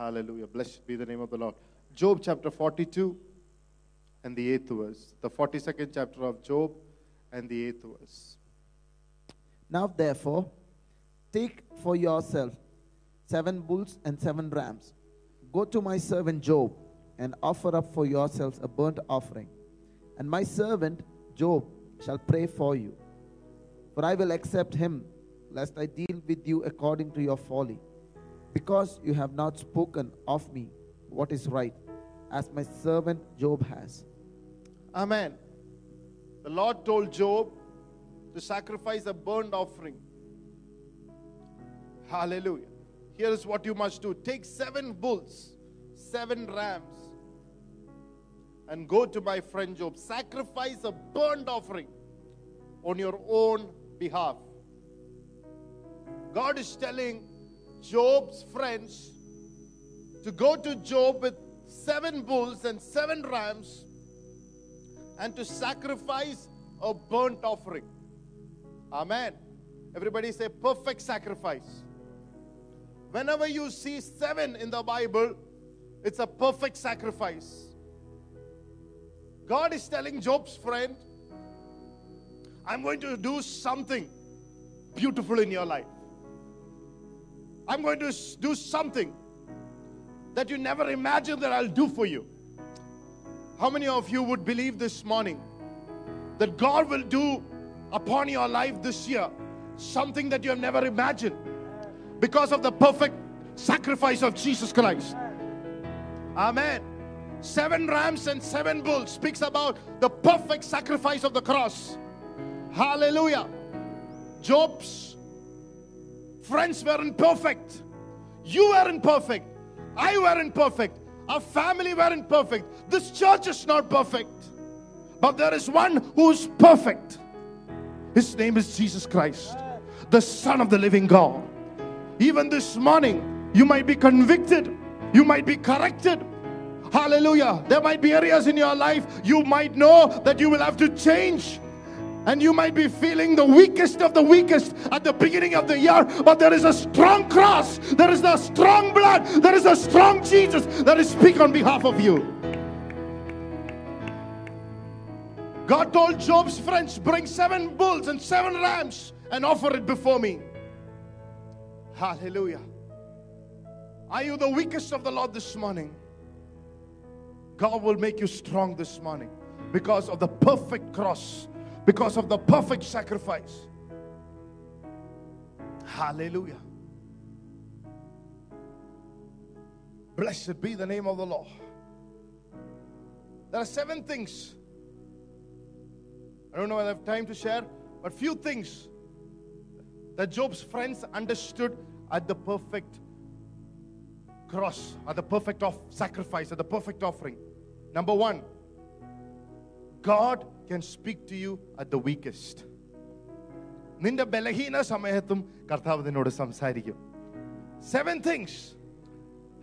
Hallelujah. Blessed be the name of the Lord. Job chapter 42 and the eighth verse. The 42nd chapter of Job and the eighth verse. Now, therefore, take for yourself seven bulls and seven rams. Go to my servant Job and offer up for yourselves a burnt offering. And my servant Job shall pray for you. For I will accept him, lest I deal with you according to your folly. Because you have not spoken of me what is right, as my servant Job has. Amen. The Lord told Job to sacrifice a burnt offering. Hallelujah. Here is what you must do take seven bulls, seven rams, and go to my friend Job. Sacrifice a burnt offering on your own behalf. God is telling Job's friends to go to Job with seven bulls and seven rams and to sacrifice a burnt offering. Amen. Everybody say perfect sacrifice. Whenever you see seven in the Bible, it's a perfect sacrifice. God is telling Job's friend, I'm going to do something beautiful in your life. I'm going to do something that you never imagined that I'll do for you. How many of you would believe this morning that God will do upon your life this year something that you have never imagined because of the perfect sacrifice of Jesus Christ? Amen. Seven rams and seven bulls speaks about the perfect sacrifice of the cross. Hallelujah. Job's friends weren't perfect. You weren't perfect. I weren't perfect. Our family weren't perfect. This church is not perfect. But there is one who's perfect. His name is Jesus Christ, the Son of the living God. Even this morning, you might be convicted, you might be corrected. Hallelujah. There might be areas in your life you might know that you will have to change. And you might be feeling the weakest of the weakest at the beginning of the year, but there is a strong cross, there is a strong blood, there is a strong Jesus that is speak on behalf of you. God told Job's friends, Bring seven bulls and seven rams and offer it before me. Hallelujah. Are you the weakest of the Lord this morning? God will make you strong this morning because of the perfect cross, because of the perfect sacrifice. Hallelujah. Blessed be the name of the Lord. There are seven things. I don't know if I have time to share, but few things that Job's friends understood at the perfect cross, at the perfect off sacrifice, at the perfect offering. Number one, God can speak to you at the weakest. നിന്റെ ബലഹീന സമയത്തും കർത്താവ് നിന്നോട് സംസാരിക്കും seven things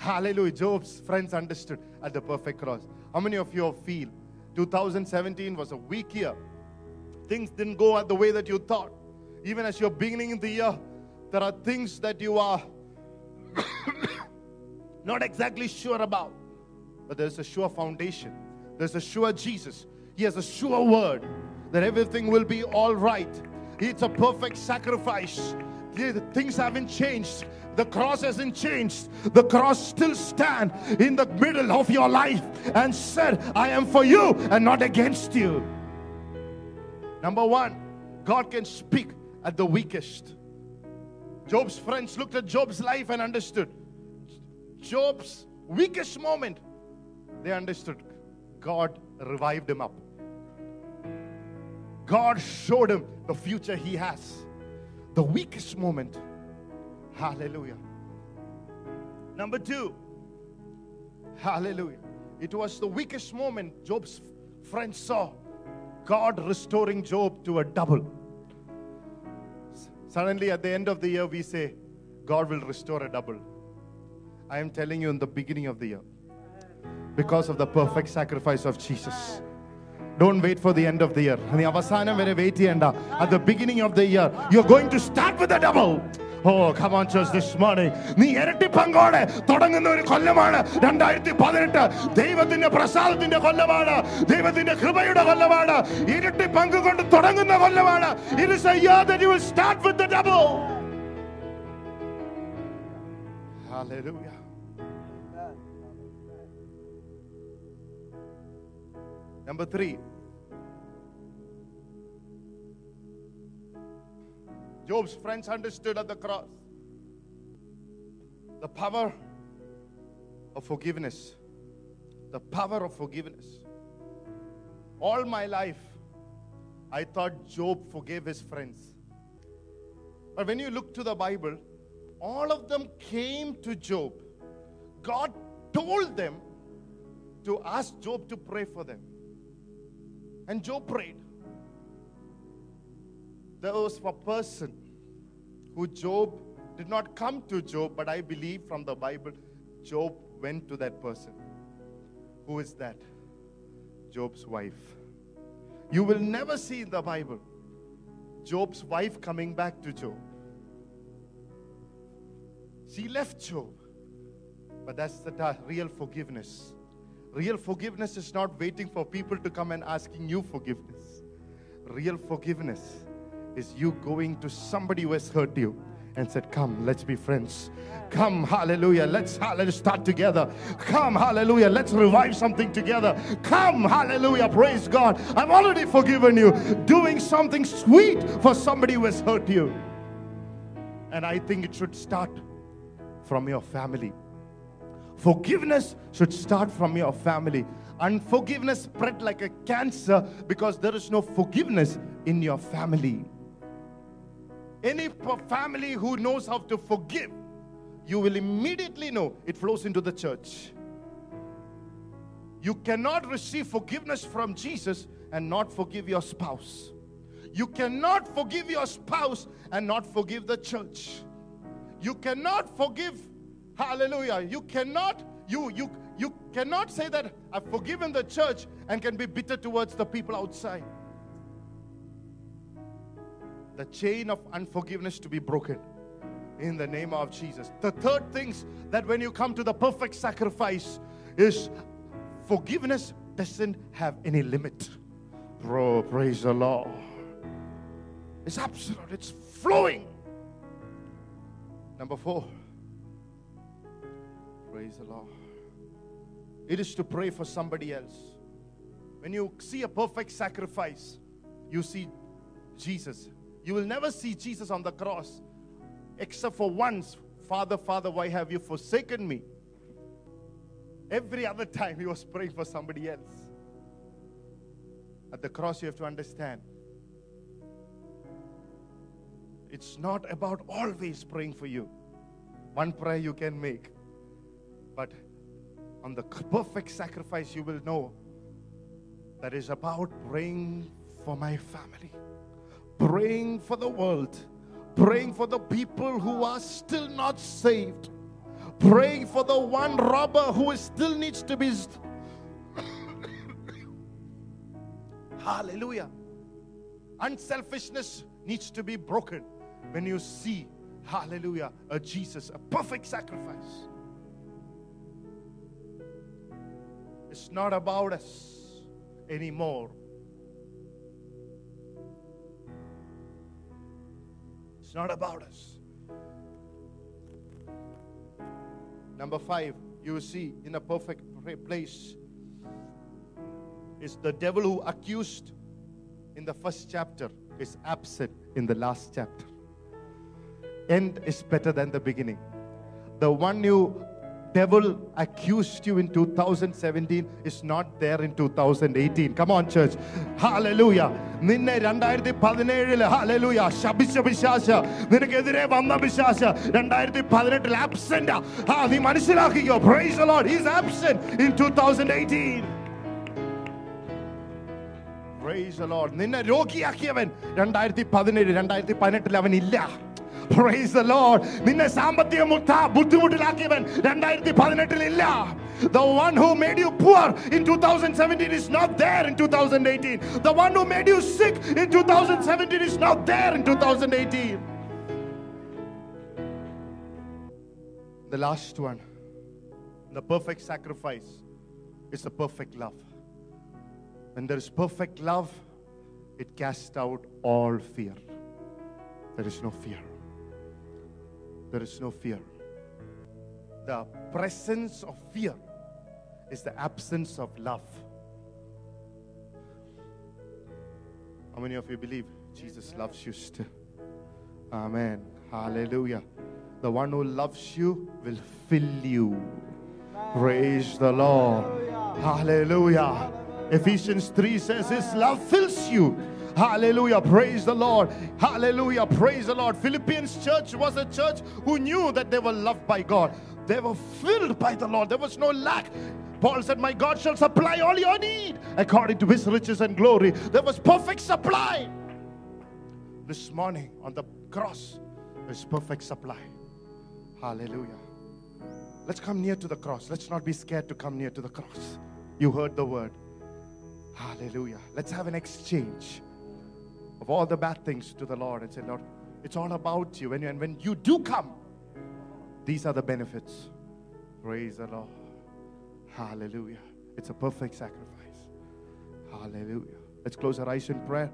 Hallelujah. Job's friends understood at the perfect cross. How many of you feel 2017 was a weak year? Things didn't go the way that you thought. Even as you're beginning in the year, there are things that you are not exactly sure about. But there's a sure foundation. There's a sure Jesus. he has a sure word that everything will be all right. It's a perfect sacrifice. Things haven't changed. The cross hasn't changed. The cross still stand in the middle of your life and said, I am for you and not against you. Number one, God can speak at the weakest. Job's friends looked at Job's life and understood. Job's weakest moment, they understood. God revived him up. God showed him the future he has. The weakest moment. Hallelujah. Number two, hallelujah. It was the weakest moment Job's friends saw. God restoring Job to a double. Suddenly, at the end of the year, we say, God will restore a double. I am telling you in the beginning of the year, because of the perfect sacrifice of Jesus. Don't wait for the end of the year. നീ അവസാനം വരെ wait ചെയ്യണ്ട at the beginning of the year you're going to start with a double oh come on church this morning നീ ഇരട്ടി പങ്കോടെ തുടങ്ങുന്ന ഒരു കൊല്ലമാണ് രണ്ടായിരത്തി പതിനെട്ട് ദൈവത്തിന്റെ പ്രസാദത്തിന്റെ കൊല്ലമാണ് ദൈവത്തിന്റെ കൃപയുടെ കൊല്ലമാണ് ഇരട്ടി പങ്ക് കൊണ്ട് തുടങ്ങുന്ന കൊല്ലമാണ് it is a year that you will start with the double hallelujah Number 3 Job's friends understood at the cross the power of forgiveness. The power of forgiveness. All my life, I thought Job forgave his friends. But when you look to the Bible, all of them came to Job. God told them to ask Job to pray for them. And Job prayed. There was a person who Job did not come to Job, but I believe from the Bible, Job went to that person. Who is that? Job's wife. You will never see in the Bible Job's wife coming back to Job. She left Job. But that's the real forgiveness. Real forgiveness is not waiting for people to come and asking you forgiveness. Real forgiveness is you going to somebody who has hurt you and said, Come, let's be friends. Come, hallelujah. Let's, let's start together. Come, hallelujah. Let's revive something together. Come, hallelujah. Praise God. I've already forgiven you. Doing something sweet for somebody who has hurt you. And I think it should start from your family. Forgiveness should start from your family. Unforgiveness spread like a cancer because there is no forgiveness in your family. Any family who knows how to forgive, you will immediately know it flows into the church. You cannot receive forgiveness from Jesus and not forgive your spouse. You cannot forgive your spouse and not forgive the church. You cannot forgive, hallelujah. You cannot, you you you cannot say that I've forgiven the church and can be bitter towards the people outside. The chain of unforgiveness to be broken in the name of Jesus. The third things that when you come to the perfect sacrifice is forgiveness doesn't have any limit. Bro, praise the Lord. It's absolute, it's flowing. Number four. Praise the Lord. It is to pray for somebody else. When you see a perfect sacrifice, you see Jesus. You will never see Jesus on the cross except for once Father, Father, why have you forsaken me? Every other time he was praying for somebody else. At the cross, you have to understand it's not about always praying for you. One prayer you can make, but on the perfect sacrifice, you will know that is about praying for my family, praying for the world, praying for the people who are still not saved, praying for the one robber who still needs to be. Hallelujah. Unselfishness needs to be broken when you see, hallelujah, a Jesus, a perfect sacrifice. It's not about us anymore. It's not about us. Number five, you see in a perfect place is the devil who accused in the first chapter is absent in the last chapter. End is better than the beginning. The one you devil accused you in 2017 is not there in 2018. Come on, church. Hallelujah. നിന്നെ രണ്ടായിരത്തി പതിനേഴില് ഹലലൂയ ശപിച്ച പിശാശ നിനക്കെതിരെ വന്ന പിശാശ രണ്ടായിരത്തി പതിനെട്ടിൽ absent ആ നീ മനസ്സിലാക്കിയോ price the Lord he's absent in 2018 Praise the Lord. നിന്നെ രോഗിയാക്കിയവൻ രണ്ടായിരത്തി പതിനേഴ് രണ്ടായിരത്തി പതിനെട്ടിൽ അവൻ ഇല്ല Praise the Lord. നിന്നെ സാമ്പത്തിക മുത്ത ബുദ്ധിമുട്ടിലാക്കിയവൻ രണ്ടായിരത്തി പതിനെട്ടിൽ ഇല്ല The one who made you poor in 2017 is not there in 2018. The one who made you sick in 2017 is not there in 2018. The last one, the perfect sacrifice is the perfect love. When there is perfect love, it casts out all fear. There is no fear. There is no fear. The presence of fear is the absence of love. How many of you believe Jesus loves you still? Amen. Hallelujah. The one who loves you will fill you. Praise the Lord. Hallelujah. Ephesians 3 says, His love fills you. Hallelujah. Praise the Lord. Hallelujah. Praise the Lord. Philippians church was a church who knew that they were loved by God. They were filled by the Lord. There was no lack. Paul said, My God shall supply all your need according to his riches and glory. There was perfect supply. This morning on the cross, there's perfect supply. Hallelujah. Let's come near to the cross. Let's not be scared to come near to the cross. You heard the word. Hallelujah. Let's have an exchange of all the bad things to the Lord and say, Lord, it's all about you. And when, you do come, these are the benefits. Praise the Lord. Hallelujah. It's a perfect sacrifice. Hallelujah. Let's close our eyes in prayer.